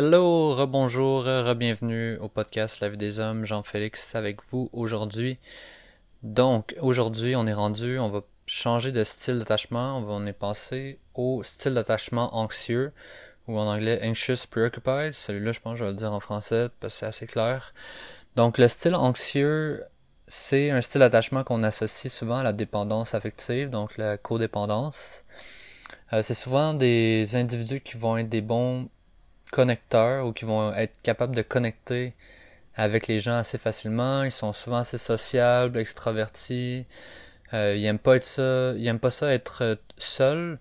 Hello, rebonjour, re-bienvenue au podcast La vie des hommes, Jean-Félix avec vous aujourd'hui. Donc, aujourd'hui, on est rendu, on va changer de style d'attachement, on est passé au style d'attachement anxieux, ou en anglais anxious preoccupied. Celui-là, je pense que je vais le dire en français parce que c'est assez clair. Donc, le style anxieux, c'est un style d'attachement qu'on associe souvent à la dépendance affective, donc la codépendance. Euh, c'est souvent des individus qui vont être des bons connecteurs ou qui vont être capables de connecter avec les gens assez facilement. Ils sont souvent assez sociables, extravertis. Euh, ils aiment pas être ça, ils aiment pas ça être euh, seuls.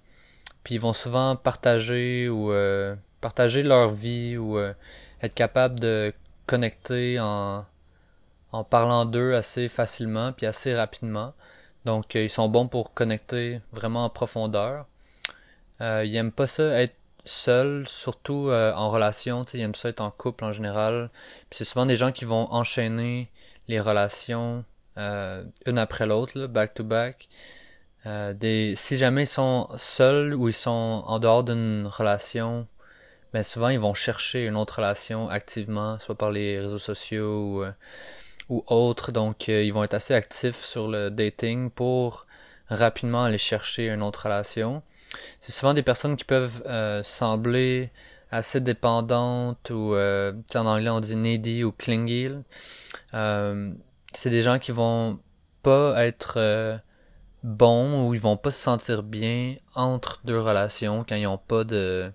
Puis ils vont souvent partager ou euh, partager leur vie ou euh, être capables de connecter en en parlant d'eux assez facilement puis assez rapidement. Donc ils sont bons pour connecter vraiment en profondeur. ils aiment pas ça être seul, surtout euh, en relation, ils aiment ça être en couple en général. C'est souvent des gens qui vont enchaîner les relations euh, une après l'autre, back to back. Euh, si jamais ils sont seuls ou ils sont en dehors d'une relation, ben souvent ils vont chercher une autre relation activement, soit par les réseaux sociaux ou, ou autres. Donc ils vont être assez actifs sur le dating pour rapidement aller chercher une autre relation c'est souvent des personnes qui peuvent euh, sembler assez dépendantes ou euh, en anglais on dit needy ou clingy. Euh, c'est des gens qui vont pas être euh, bons ou ils vont pas se sentir bien entre deux relations quand ils ont pas de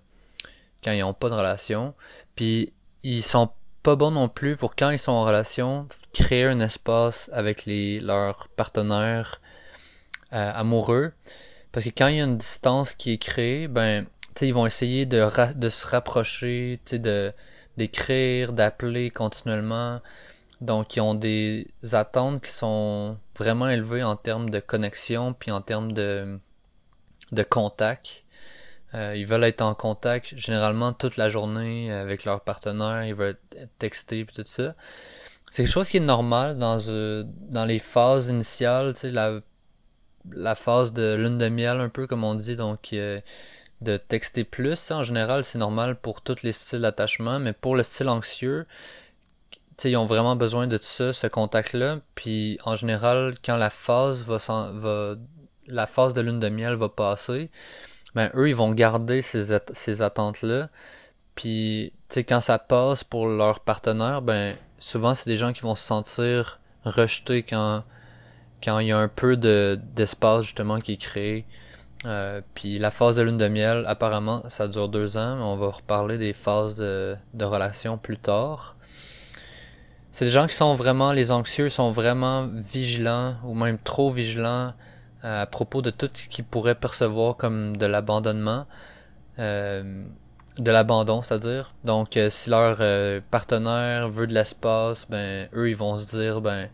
quand ils ont pas de relation. Puis ils sont pas bons non plus pour quand ils sont en relation créer un espace avec les leurs partenaires amoureux parce que quand il y a une distance qui est créée, ben, ils vont essayer de, de se rapprocher, de d'écrire, d'appeler continuellement. Donc, ils ont des attentes qui sont vraiment élevées en termes de connexion, puis en termes de, de contact. Euh, ils veulent être en contact généralement toute la journée avec leur partenaire, ils veulent texter puis tout ça. C'est quelque chose qui est normal dans euh, dans les phases initiales, tu sais, la la phase de lune de miel un peu comme on dit donc euh, de texter plus. En général c'est normal pour tous les styles d'attachement mais pour le style anxieux ils ont vraiment besoin de tout ça ce contact là puis en général quand la phase va, va la phase de lune de miel va passer ben eux ils vont garder ces, ces attentes là puis quand ça passe pour leur partenaire ben souvent c'est des gens qui vont se sentir rejetés quand quand il y a un peu de d'espace justement qui est créé. Euh, puis la phase de lune de miel, apparemment, ça dure deux ans, mais on va reparler des phases de, de relation plus tard. C'est des gens qui sont vraiment, les anxieux sont vraiment vigilants, ou même trop vigilants euh, à propos de tout ce qu'ils pourraient percevoir comme de l'abandonnement. Euh, de l'abandon, c'est-à-dire. Donc, si leur partenaire veut de l'espace, ben eux, ils vont se dire, ben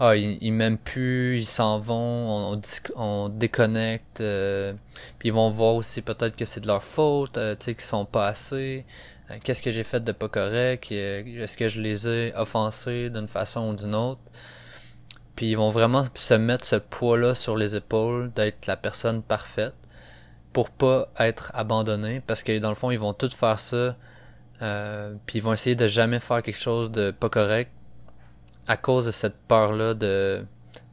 ah, ils, ils m'aiment plus, ils s'en vont, on, on, déconnecte, euh, puis ils vont voir aussi peut-être que c'est de leur faute, euh, tu sais, qu'ils sont pas assez. Euh, qu'est-ce que j'ai fait de pas correct? Est-ce que je les ai offensés d'une façon ou d'une autre? Puis ils vont vraiment se mettre ce poids-là sur les épaules d'être la personne parfaite pour pas être abandonné parce que dans le fond ils vont tout faire ça puis ils vont essayer de jamais faire quelque chose de pas correct à cause de cette peur-là de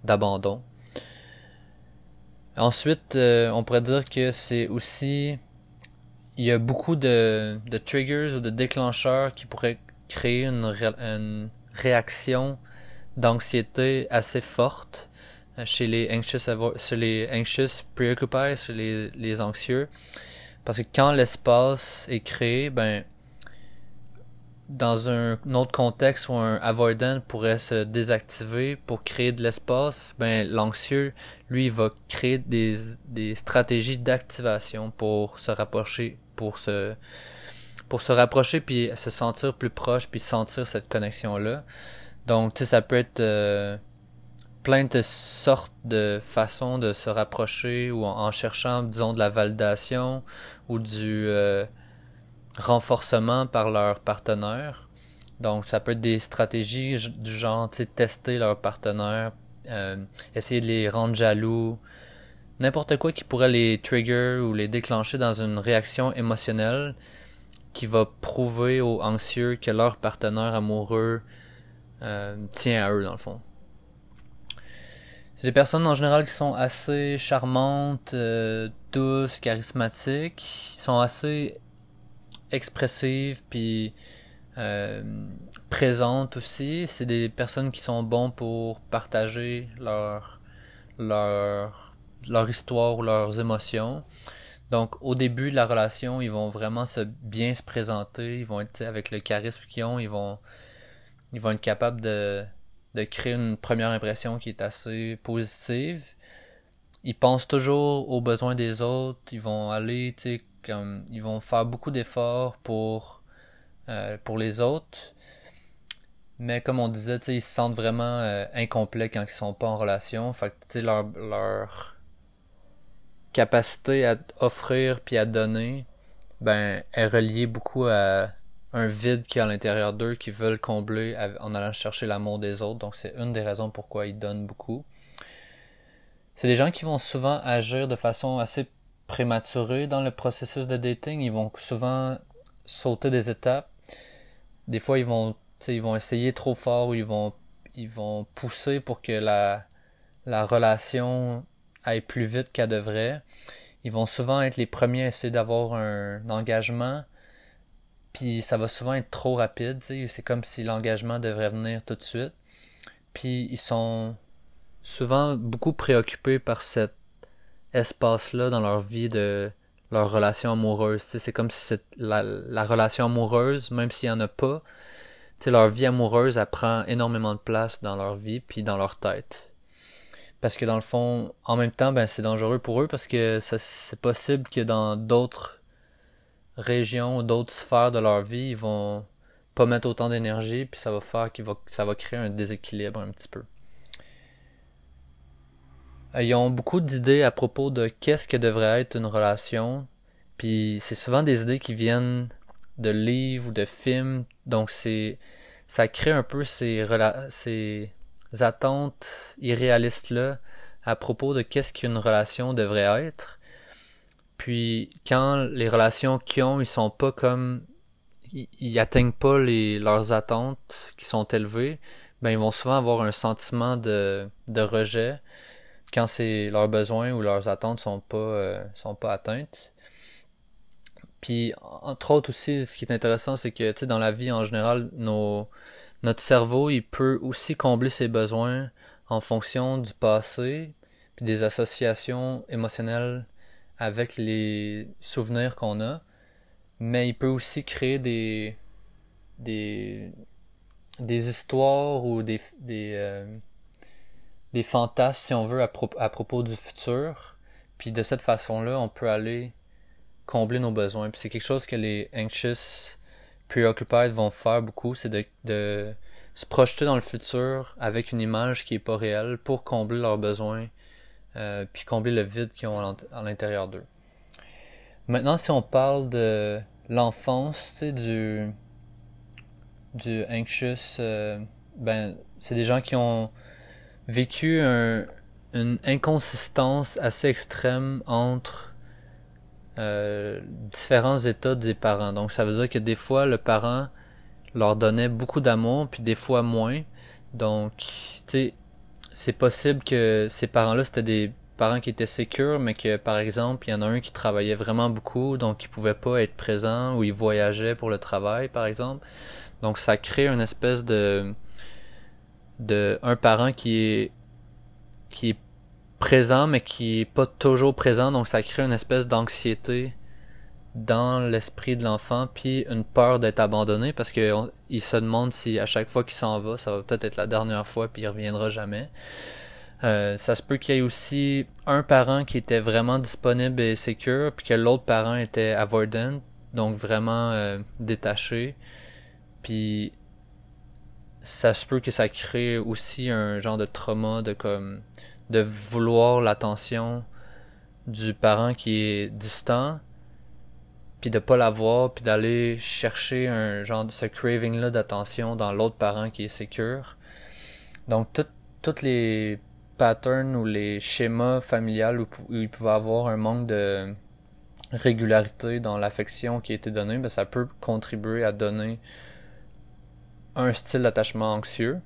d'abandon. Ensuite, euh, on pourrait dire que c'est aussi il y a beaucoup de, de triggers ou de déclencheurs qui pourraient créer une, une réaction d'anxiété assez forte euh, chez les anxious chez les anxious preoccupied, chez les, les anxieux parce que quand l'espace est créé ben dans un autre contexte où un avoidant pourrait se désactiver pour créer de l'espace, ben l'anxieux, lui, va créer des, des stratégies d'activation pour se rapprocher, pour se pour se rapprocher puis se sentir plus proche puis sentir cette connexion là. Donc tu sais ça peut être euh, plein de sortes de façons de se rapprocher ou en, cherchant disons de la validation ou du euh, renforcement par leur partenaire. Donc, ça peut être des stratégies du genre, tu sais, tester leur partenaire, euh, essayer de les rendre jaloux, n'importe quoi qui pourrait les trigger ou les déclencher dans une réaction émotionnelle qui va prouver aux anxieux que leur partenaire amoureux euh, tient à eux dans le fond. C'est des personnes en général qui sont assez charmantes, euh, douces, charismatiques, sont assez expressives puis euh, présentes aussi. C'est des personnes qui sont bons pour partager leur histoire ou leurs émotions. Donc au début de la relation, ils vont vraiment se bien se présenter, ils vont être avec le charisme qu'ils ont, ils vont ils être capables de de créer une première impression qui est assez positive. Ils pensent toujours aux besoins des autres, ils vont aller, comme ils vont faire beaucoup d'efforts pour euh, pour les autres. Mais comme on disait, ils se sentent vraiment euh, incomplets quand ils sont pas en relation. Fait leur capacité à offrir puis à donner, ben, est reliée beaucoup à un vide qui est à l'intérieur d'eux qu'ils veulent combler en allant chercher l'amour des autres. Donc c'est une des raisons pourquoi ils donnent beaucoup. C'est des gens qui vont souvent agir de façon assez prématurée dans le processus de dating. Ils vont souvent sauter des étapes. Des fois, ils vont, ils vont essayer trop fort ou ils vont, ils vont pousser pour que la, la relation aille plus vite qu'elle devrait. Ils vont souvent être les premiers à essayer d'avoir un engagement puis ça va souvent être trop rapide, c'est comme si l'engagement devrait venir tout de suite. Puis ils sont souvent beaucoup préoccupés par cet espace-là dans leur vie de leur relation amoureuse. C'est comme si la, la relation amoureuse, même s'il n'y en a pas, leur vie amoureuse elle prend énormément de place dans leur vie puis dans leur tête. Parce que dans le fond, en même temps, ben c'est dangereux pour eux parce que c'est possible que dans d'autres régions d'autres sphères de leur vie, ils vont pas mettre autant d'énergie, puis ça va faire qu'il va, ça va créer un déséquilibre un petit peu. Euh, ils ont beaucoup d'idées à propos de qu'est-ce que devrait être une relation, puis c'est souvent des idées qui viennent de livres ou de films, donc c'est ça crée un peu ces, ces attentes irréalistes là à propos de qu'est-ce qu'une relation devrait être. Puis quand les relations qu'ils ont, ils sont pas comme ils, atteignent pas leurs attentes qui sont élevées, ben ils vont souvent avoir un sentiment de rejet quand c'est leurs besoins ou leurs attentes sont pas euh, sont pas atteintes. Puis entre autres aussi ce qui est intéressant c'est que tu sais dans la vie en général nos notre cerveau il peut aussi combler ses besoins en fonction du passé puis des associations émotionnelles avec les souvenirs qu'on a, mais il peut aussi créer des des des histoires ou des des, euh, des fantasmes si on veut à, propos du futur. Puis de cette façon-là, on peut aller combler nos besoins. Puis c'est quelque chose que les anxious preoccupied vont faire beaucoup, c'est de, de se projeter dans le futur avec une image qui est pas réelle pour combler leurs besoins euh, puis combler le vide qu'ils ont à l'intérieur d'eux. Maintenant, si on parle de l'enfance, tu sais, du, du anxious, euh, ben, c'est des gens qui ont vécu une inconsistance assez extrême entre euh, différents états des parents. Donc, ça veut dire que des fois, le parent leur donnait beaucoup d'amour, puis des fois moins. Donc, tu sais, c'est possible que ces parents-là, c'était des parents qui étaient sécures, mais que, par exemple, il y en a un qui travaillait vraiment beaucoup, donc il pouvait pas être présent, ou il voyageait pour le travail, par exemple. Donc, ça crée une espèce de, de, un parent qui est, qui est présent, mais qui est pas toujours présent, donc ça crée une espèce d'anxiété dans l'esprit de l'enfant, puis une peur d'être abandonné parce que il se demande si à chaque fois qu'il s'en va, ça va peut-être être la dernière fois, puis il reviendra jamais. Euh, ça se peut qu'il y ait aussi un parent qui était vraiment disponible et secure, puis que l'autre parent était avoidant, donc vraiment euh, détaché. Puis ça se peut que ça crée aussi un genre de trauma de comme de vouloir l'attention du parent qui est distant puis de pas l'avoir, puis d'aller chercher un genre de ce craving là d'attention dans l'autre parent qui est sécure. Donc toutes les patterns ou les schémas familiales où, il pouvait avoir un manque de régularité dans l'affection qui a été donnée, ben, ça peut contribuer à donner un style d'attachement anxieux.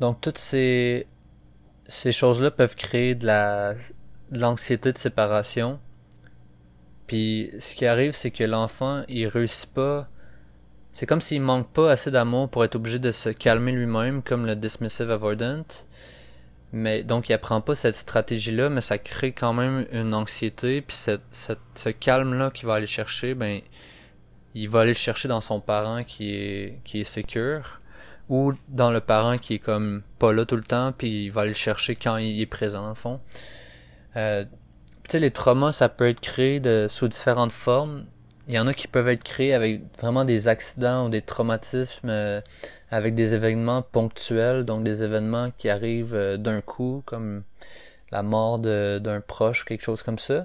Donc toutes ces, ces choses-là peuvent créer de la de l'anxiété de séparation. Puis ce qui arrive, c'est que l'enfant, il réussit pas. C'est comme s'il manque pas assez d'amour pour être obligé de se calmer lui-même, comme le dismissive avoidant. Mais donc il apprend pas cette stratégie-là, mais ça crée quand même une anxiété. Puis cette, ce calme-là qu'il va aller chercher, ben il va aller le chercher dans son parent qui est qui est sécure ou dans le parent qui est comme pas là tout le temps, puis il va le chercher quand il est présent dans le fond. Euh, tu sais, les traumas, ça peut être créé sous différentes formes. Il y en a qui peuvent être créés avec vraiment des accidents ou des traumatismes, euh, avec des événements ponctuels, donc des événements qui arrivent euh, d'un coup, comme la mort d'un proche, quelque chose comme ça.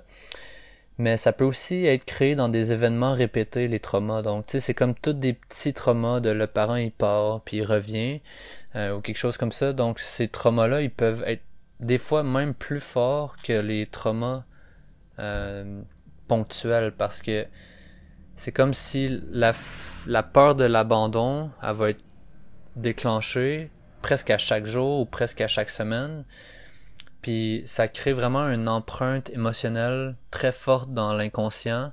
Mais ça peut aussi être créé dans des événements répétés, les traumas. Donc, tu sais, c'est comme tous des petits traumas de le parent il part, puis il revient, ou quelque chose comme ça. Donc, ces traumas-là, ils peuvent être des fois même plus fort que les traumas euh, ponctuels parce que c'est comme si la, la peur de l'abandon elle va être déclenchée presque à chaque jour ou presque à chaque semaine puis ça crée vraiment une empreinte émotionnelle très forte dans l'inconscient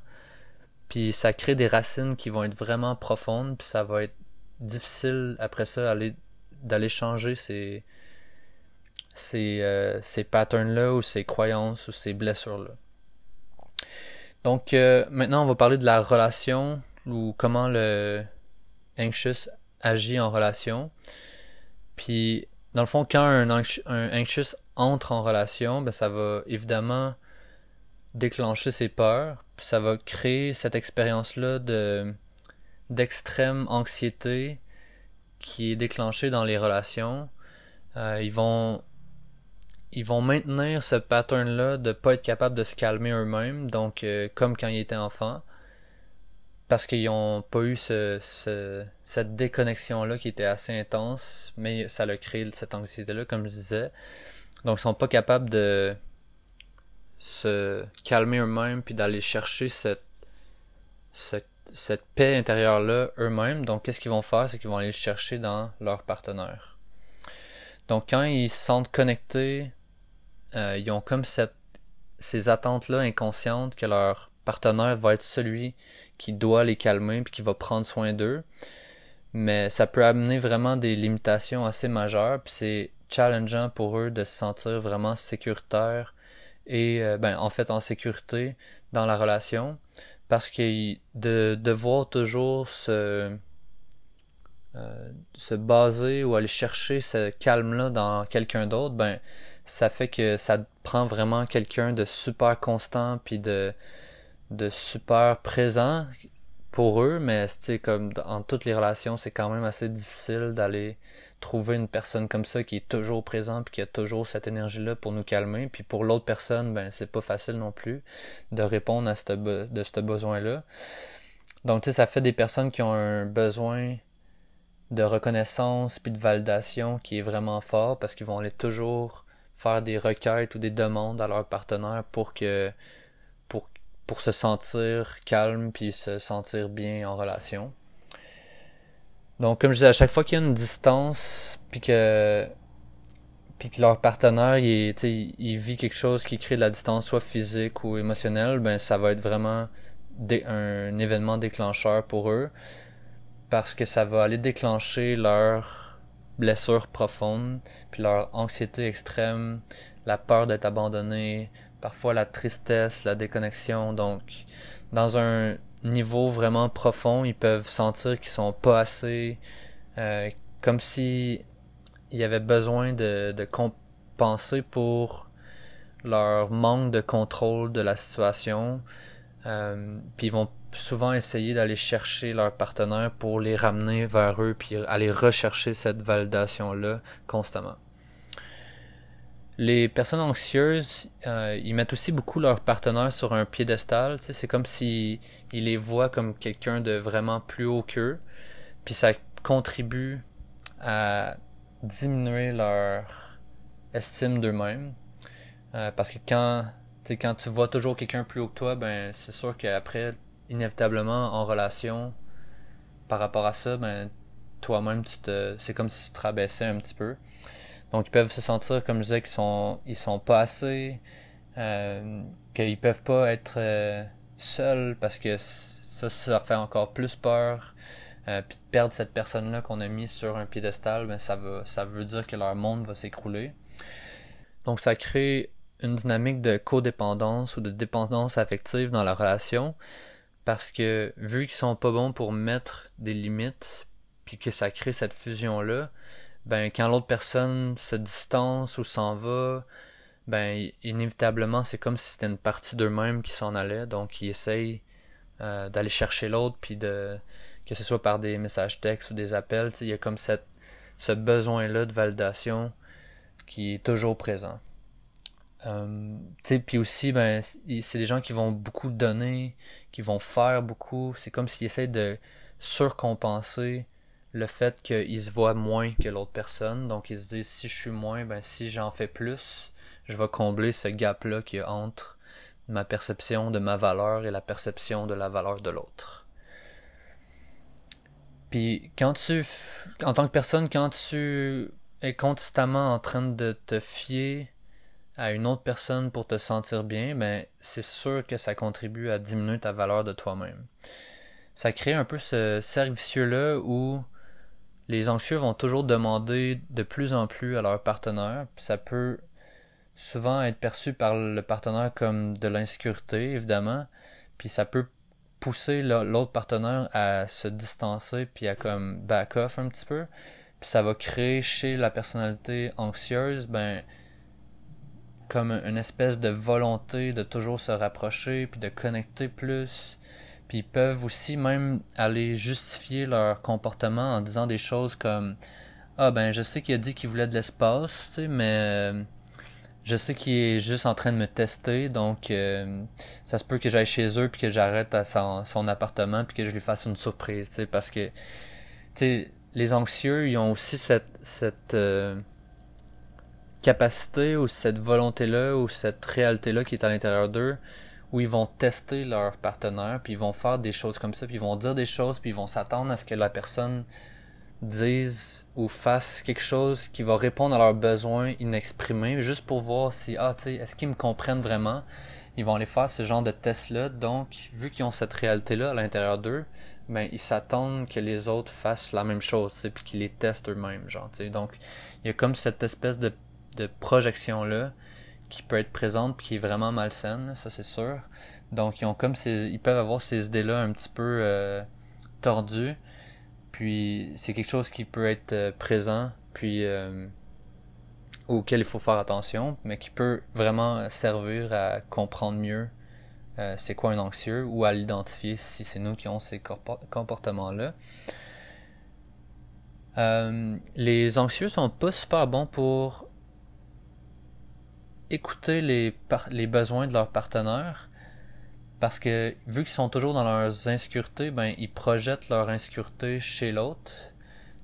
puis ça crée des racines qui vont être vraiment profondes puis ça va être difficile après ça d'aller changer ces ces, euh, ces patterns-là ou ces croyances ou ces blessures-là. Donc euh, maintenant, on va parler de la relation ou comment le anxious agit en relation. Puis, dans le fond, quand un, anxious entre en relation, ben, ça va évidemment déclencher ses peurs, ça va créer cette expérience-là de d'extrême anxiété qui est déclenchée dans les relations. Euh, ils vont ils vont maintenir ce pattern-là de pas être capable de se calmer eux-mêmes, donc euh, comme quand ils étaient enfants, parce qu'ils ont pas eu ce, cette déconnexion-là qui était assez intense, mais ça a créé cette anxiété-là, comme je disais. Donc ils sont pas capables de se calmer eux-mêmes puis d'aller chercher cette, cette, cette paix intérieure-là eux-mêmes. Donc qu'est-ce qu'ils vont faire, c'est qu'ils vont aller le chercher dans leur partenaire. Donc quand ils se sentent connectés euh, ils ont comme cette, ces attentes-là inconscientes que leur partenaire va être celui qui doit les calmer puis qui va prendre soin d'eux. Mais ça peut amener vraiment des limitations assez majeures, puis c'est challengeant pour eux de se sentir vraiment sécuritaire et euh, ben en fait en sécurité dans la relation. Parce que de devoir toujours se euh, se baser ou aller chercher ce calme là dans quelqu'un d'autre ben ça fait que ça prend vraiment quelqu'un de super constant puis de de super présent pour eux. Mais c'est comme en toutes les relations c'est quand même assez difficile d'aller trouver une personne comme ça qui est toujours présente puis qui a toujours cette énergie là pour nous calmer puis pour l'autre personne ben c'est pas facile non plus de répondre à ce de ce besoin là donc tu sais ça fait des personnes qui ont un besoin de reconnaissance puis de validation qui est vraiment fort parce qu'ils vont aller toujours faire des requêtes ou des demandes à leur partenaire pour que pour, pour se sentir calme puis se sentir bien en relation. Donc comme je disais, à chaque fois qu'il y a une distance puis que puis que leur partenaire il, il vit quelque chose qui crée de la distance soit physique ou émotionnelle, ben ça va être vraiment un événement déclencheur pour eux parce que ça va aller déclencher leur blessures profondes, puis leur anxiété extrême, la peur d'être abandonné, parfois la tristesse, la déconnexion. Donc, dans un niveau vraiment profond, ils peuvent sentir qu'ils sont pas assez, euh, comme si il y besoin de, de compenser pour leur manque de contrôle de la situation. Euh, puis ils vont souvent essayer d'aller chercher leur partenaire pour les ramener vers eux puis aller rechercher cette validation là constamment. Les personnes anxieuses, euh, ils mettent aussi beaucoup leur partenaire sur un piédestal. C'est comme si ils les voient comme quelqu'un de vraiment plus haut qu'eux. Puis ça contribue à diminuer leur estime d'eux-mêmes. Euh, parce que quand tu vois toujours quelqu'un plus haut que toi, ben c'est sûr qu'après, inévitablement, en relation, par rapport à ça, ben toi-même, c'est comme si tu te rabaissais un petit peu. Donc ils peuvent se sentir, comme je disais, qu'ils sont, ils sont pas assez, euh, qu'ils peuvent pas être euh, seuls parce que ça, ça fait encore plus peur. Euh, puis de perdre cette personne-là qu'on a mis sur un piédestal, ben ça va, ça veut dire que leur monde va s'écrouler. Donc ça crée une dynamique de codépendance ou de dépendance affective dans la relation parce que vu qu'ils sont pas bons pour mettre des limites puis que ça crée cette fusion là ben quand l'autre personne se distance ou s'en va ben inévitablement c'est comme si c'était une partie d'eux-mêmes qui s'en allait donc ils essayent euh, d'aller chercher l'autre puis de que ce soit par des messages textes ou des appels il y a comme cette ce besoin là de validation qui est toujours présent euh, puis aussi, ben, c'est des gens qui vont beaucoup donner, qui vont faire beaucoup. C'est comme s'ils essaient de surcompenser le fait qu'ils se voient moins que l'autre personne. Donc ils se disent si je suis moins, ben si j'en fais plus, je vais combler ce gap-là qui entre ma perception de ma valeur et la perception de la valeur de l'autre. Puis quand tu, en tant que personne, quand tu es constamment en train de te fier à une autre personne pour te sentir bien, ben c'est sûr que ça contribue à diminuer ta valeur de toi-même. Ça crée un peu ce cercle là où les anxieux vont toujours demander de plus en plus à leur partenaire, ça peut souvent être perçu par le partenaire comme de l'insécurité, évidemment, puis ça peut pousser l'autre partenaire à se distancer puis à comme back off un petit peu, puis ça va créer chez la personnalité anxieuse ben comme une espèce de volonté de toujours se rapprocher, puis de connecter plus. Puis ils peuvent aussi même aller justifier leur comportement en disant des choses comme Ah ben je sais qu'il a dit qu'il voulait de l'espace, tu sais, mais euh, je sais qu'il est juste en train de me tester, donc euh, ça se peut que j'aille chez eux puis que j'arrête à son, appartement puis que je lui fasse une surprise, tu sais, parce que tu sais, les anxieux, ils ont aussi cette, cette euh, capacité ou cette volonté-là ou cette réalité-là qui est à l'intérieur d'eux où ils vont tester leur partenaire, puis ils vont faire des choses comme ça, puis ils vont dire des choses, puis ils vont s'attendre à ce que la personne dise ou fasse quelque chose qui va répondre à leurs besoins inexprimés, juste pour voir si, ah, tu sais, est-ce qu'ils me comprennent vraiment? Ils vont aller faire ce genre de test-là, donc, vu qu'ils ont cette réalité-là à l'intérieur d'eux, ben, ils s'attendent que les autres fassent la même chose, puis qu'ils les testent eux-mêmes, genre, tu sais. Donc, il y a comme cette espèce de de projection-là qui peut être présente puis qui est vraiment malsaine, ça c'est sûr. Donc ils ont comme ils peuvent avoir ces idées-là un petit peu euh, tordues. Puis c'est quelque chose qui peut être euh, présent, puis euh, auquel il faut faire attention, mais qui peut vraiment servir à comprendre mieux c'est quoi un anxieux ou à l'identifier si c'est nous qui avons ces comportements-là. les anxieux sont pas super bons pour écouter les, besoins de leurs partenaires parce que vu qu'ils sont toujours dans leurs insécurités, ben ils projettent leur insécurité chez l'autre.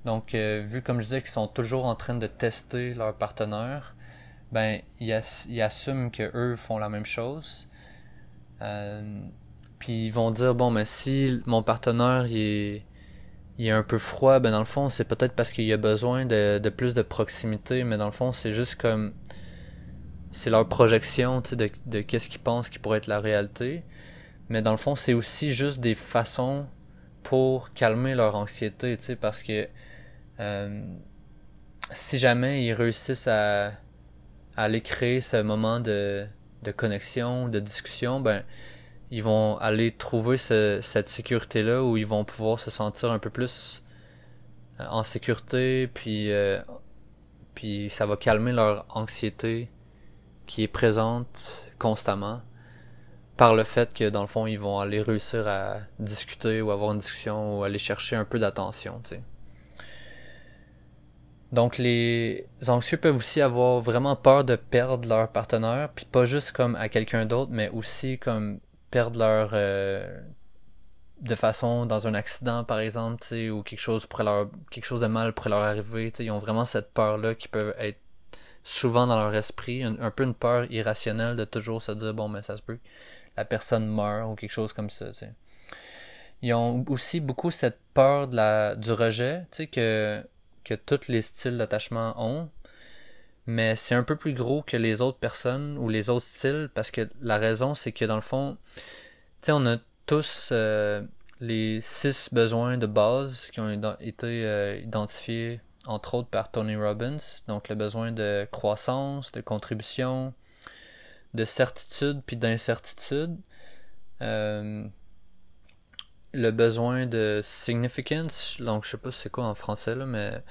Donc euh, vu comme je disais qu'ils sont toujours en train de tester leur partenaire, ben ils, assument que eux font la même chose. Euh, puis ils vont dire bon mais si mon partenaire il est, un peu froid, ben dans le fond c'est peut-être parce qu'il a besoin de plus de proximité, mais dans le fond c'est juste comme c'est leur projection de, de qu'est-ce qu'ils pensent qui pourrait être la réalité. Mais dans le fond, c'est aussi juste des façons pour calmer leur anxiété, parce que euh, si jamais ils réussissent à, à, aller créer ce moment de, de connexion, de discussion, ben ils vont aller trouver ce, cette sécurité-là où ils vont pouvoir se sentir un peu plus euh, en sécurité, puis, euh, puis ça va calmer leur anxiété qui est présente constamment par le fait que dans le fond ils vont aller réussir à discuter ou avoir une discussion ou aller chercher un peu d'attention. Tu sais. Donc les anxieux peuvent aussi avoir vraiment peur de perdre leur partenaire, puis pas juste comme à quelqu'un d'autre, mais aussi comme perdre leur euh, de façon dans un accident par exemple, tu sais, ou quelque chose pourrait leur quelque chose de mal pourrait leur arriver. Tu sais, ils ont vraiment cette peur là qui peut être souvent dans leur esprit, un, peu une peur irrationnelle de toujours se dire bon mais ça se peut la personne meurt ou quelque chose comme ça. Ils ont aussi beaucoup cette peur du rejet, que que tous les styles d'attachement ont, mais c'est un peu plus gros que les autres personnes ou les autres styles parce que la raison c'est que dans le fond, on a tous euh, les six besoins de base qui ont été euh, identifiés entre autres par Tony Robbins, donc le besoin de croissance, de contribution, de certitude puis d'incertitude, euh, le besoin de significance, donc je sais pas c'est quoi en français là, mais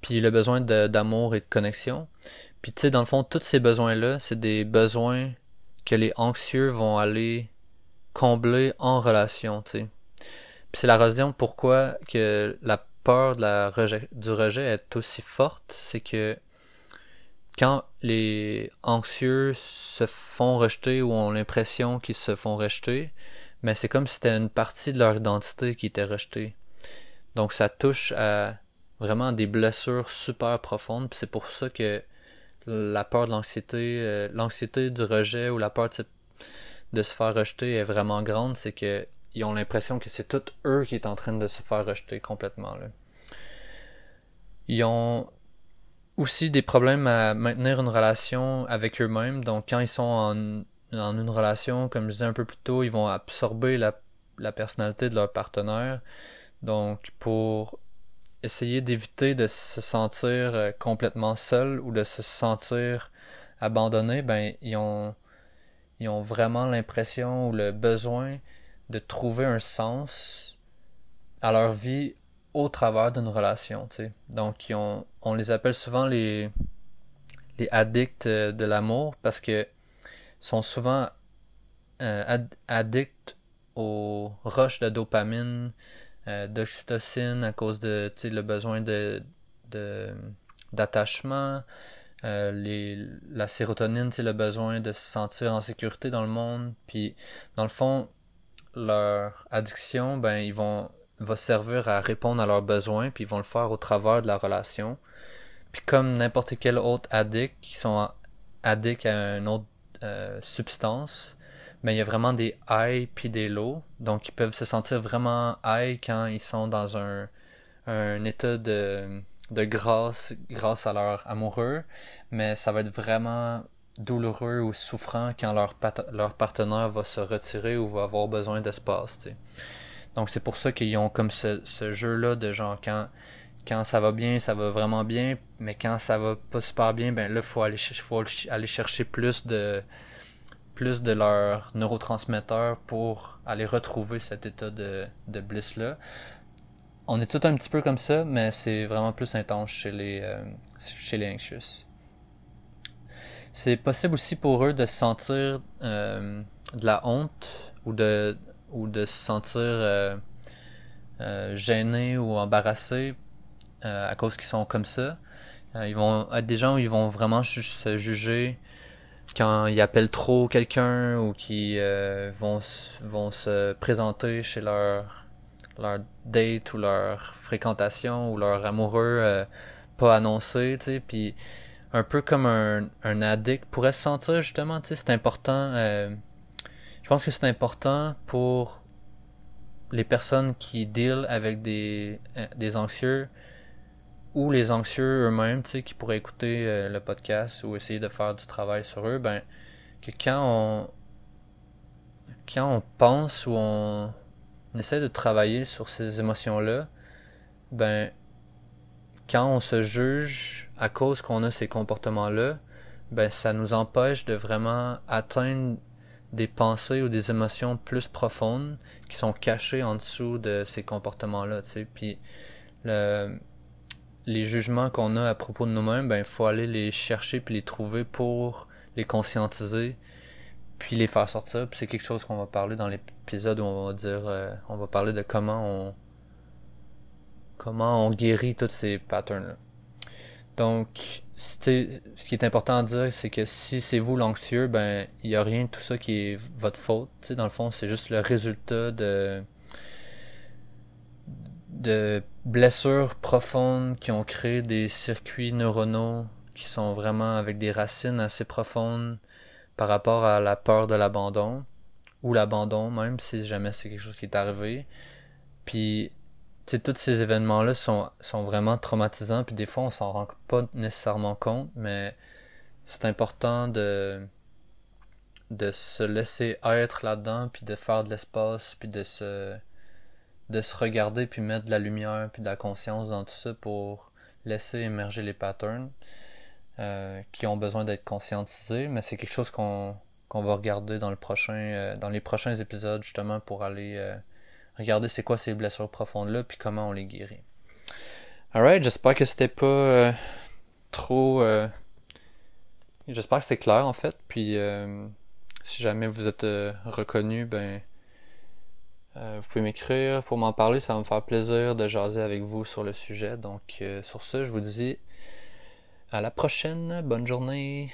puis le besoin d'amour et de connexion. Puis tu sais dans le fond tous ces besoins là, c'est des besoins que les anxieux vont aller combler en relation, tu sais. Puis c'est la raison pourquoi que la peur la du rejet est aussi forte, c'est que quand les anxieux se font rejeter ou ont l'impression qu'ils se font rejeter, mais c'est comme si c'était une partie de leur identité qui était rejetée. Donc ça touche à vraiment des blessures super profondes, c'est pour ça que la peur de l'anxiété, euh, l'anxiété du rejet ou la peur de se faire rejeter est vraiment grande, c'est que ils ont l'impression que c'est tout eux qui est en train de se faire rejeter complètement. Là. Ils ont aussi des problèmes à maintenir une relation avec eux-mêmes. Donc quand ils sont en, en, une relation, comme je disais un peu plus tôt, ils vont absorber la, la personnalité de leur partenaire. Donc pour essayer d'éviter de se sentir euh, complètement seul ou de se sentir abandonné, ben ils ont ils ont vraiment l'impression ou le besoin de trouver un sens à leur vie au travers d'une relation. Donc, on les appelle souvent les, les addicts de l'amour parce que sont souvent euh, addicts aux roches de dopamine, euh, d'oxytocine à cause de, le besoin de, d'attachement, euh, la sérotonine, le besoin de se sentir en sécurité dans le monde. Puis, dans le fond, leur addiction, ben, ils vont, va servir à répondre à leurs besoins, puis ils vont le faire au travers de la relation. Puis, comme n'importe quel autre addict qui sont addicts à une autre euh, substance, mais ben, il y a vraiment des highs puis des lows. Donc, ils peuvent se sentir vraiment high quand ils sont dans un, un état de de grâce grâce à leur amoureux, mais ça va être vraiment douloureux ou souffrant quand leur, leur partenaire va se retirer ou va avoir besoin d'espace. Donc c'est pour ça qu'ils ont comme ce, jeu-là de genre quand ça va bien, ça va vraiment bien, mais quand ça va pas super bien, ben là faut aller faut aller chercher plus de plus de leurs neurotransmetteurs pour aller retrouver cet état de, de bliss là on est tout un petit peu comme ça, mais c'est vraiment plus intense chez les, euh, chez les anxious. C'est possible aussi pour eux de sentir euh, de la honte ou de, ou de se sentir euh, euh gênés ou embarrassés à cause qu'ils sont comme ça. ils vont être des gens où ils vont vraiment se juger quand ils appellent trop quelqu'un ou qui vont, vont se présenter chez leur leur date ou leur fréquentation ou leur amoureux euh, pas annoncé, tu sais, puis un peu comme un, un addict pourrait se sentir justement, tu sais, c'est important. Euh, je pense que c'est important pour les personnes qui deal avec des, euh, des anxieux ou les anxieux eux-mêmes, tu sais, qui pourraient écouter le podcast ou essayer de faire du travail sur eux, ben, que quand on, quand on pense ou on, on essaie de travailler sur ces émotions-là, ben, quand on se juge à cause qu'on a ces comportements-là, ben, ça nous empêche de vraiment atteindre des pensées ou des émotions plus profondes qui sont cachées en dessous de ces comportements-là, tu sais. Puis, le, les jugements qu'on a à propos de nous-mêmes, ben, il faut aller les chercher puis les trouver pour les conscientiser puis les faire sortir. Puis c'est quelque chose qu'on va parler dans l'épisode où on va dire, euh, on va parler de comment on, comment on guérit tous ces patterns-là. Donc, ce qui est important à dire, c'est que si c'est vous l'anxieux, ben, il y a rien de tout ça qui est votre faute. sais dans le fond, c'est juste le résultat de de blessures profondes qui ont créé des circuits neuronaux qui sont vraiment avec des racines assez profondes par rapport à la peur de l'abandon ou l'abandon même si jamais c'est quelque chose qui est arrivé. Puis sais, tous ces événements-là sont, vraiment traumatisants, puis des fois on s'en rend pas nécessairement compte, mais c'est important de de se laisser être là-dedans, puis de faire de l'espace, puis de se de se regarder, puis mettre de la lumière, puis de la conscience dans tout ça pour laisser émerger les patterns euh, qui ont besoin d'être conscientisés, mais c'est quelque chose qu'on qu'on va regarder dans le prochain euh, dans les prochains épisodes justement pour aller euh, regarder c'est quoi ces blessures profondes là puis comment on les guérit. Alright, j'espère que c'était pas euh, trop euh, j'espère que c'était clair en fait puis euh, si jamais vous êtes reconnu ben vous pouvez m'écrire pour m'en parler, ça va me faire plaisir de jaser avec vous sur le sujet. Donc sur ce, je vous dis à la prochaine, bonne journée.